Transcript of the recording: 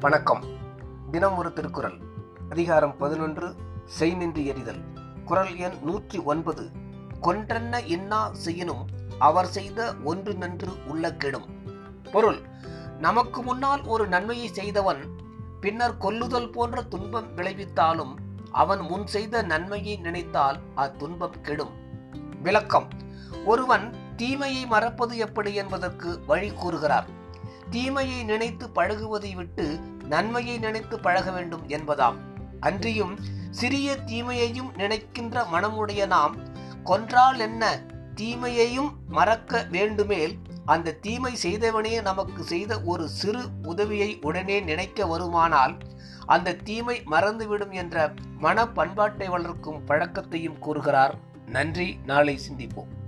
வணக்கம். தினம் ஒரு திருக்குறள். அதிகாரம் பதினொன்று செய்நின்று எறிதல். குரல் எண் நூற்றி ஒன்பது. கொன்றென்ன இன்னா செய்யினும் அவர் செய்த ஒன்று நன்று உள்ள கெடும். பொருள் நமக்கு முன்னால் ஒரு நன்மையை செய்தவன் பின்னர் கொல்லுதல் போன்ற துன்பம் விளைவித்தாலும் அவன் முன் செய்த நன்மையை நினைத்தால் அத்துன்பம் கெடும். விளக்கம். ஒருவன் தீமையை மறப்பது எப்படி என்பதற்கு வழி கூறுகிறார். தீமையை நினைத்து பழகுவதை விட்டு நன்மையை நினைத்து பழக வேண்டும் என்பதாம். அன்றியும் சிறிய தீமையையும் நினைக்கின்ற மனமுடைய நாம் கொன்றால் என்ன? தீமையையும் மறக்க வேண்டுமேல் அந்த தீமை செய்தவனே நமக்கு செய்த ஒரு சிறு உதவியை உடனே நினைக்க வருமானால் அந்த தீமை மறந்துவிடும் என்ற மன பண்பாட்டை வளர்க்கும் பழக்கத்தையும் கூறுகிறார். நன்றி. நாளை சிந்திப்போம்.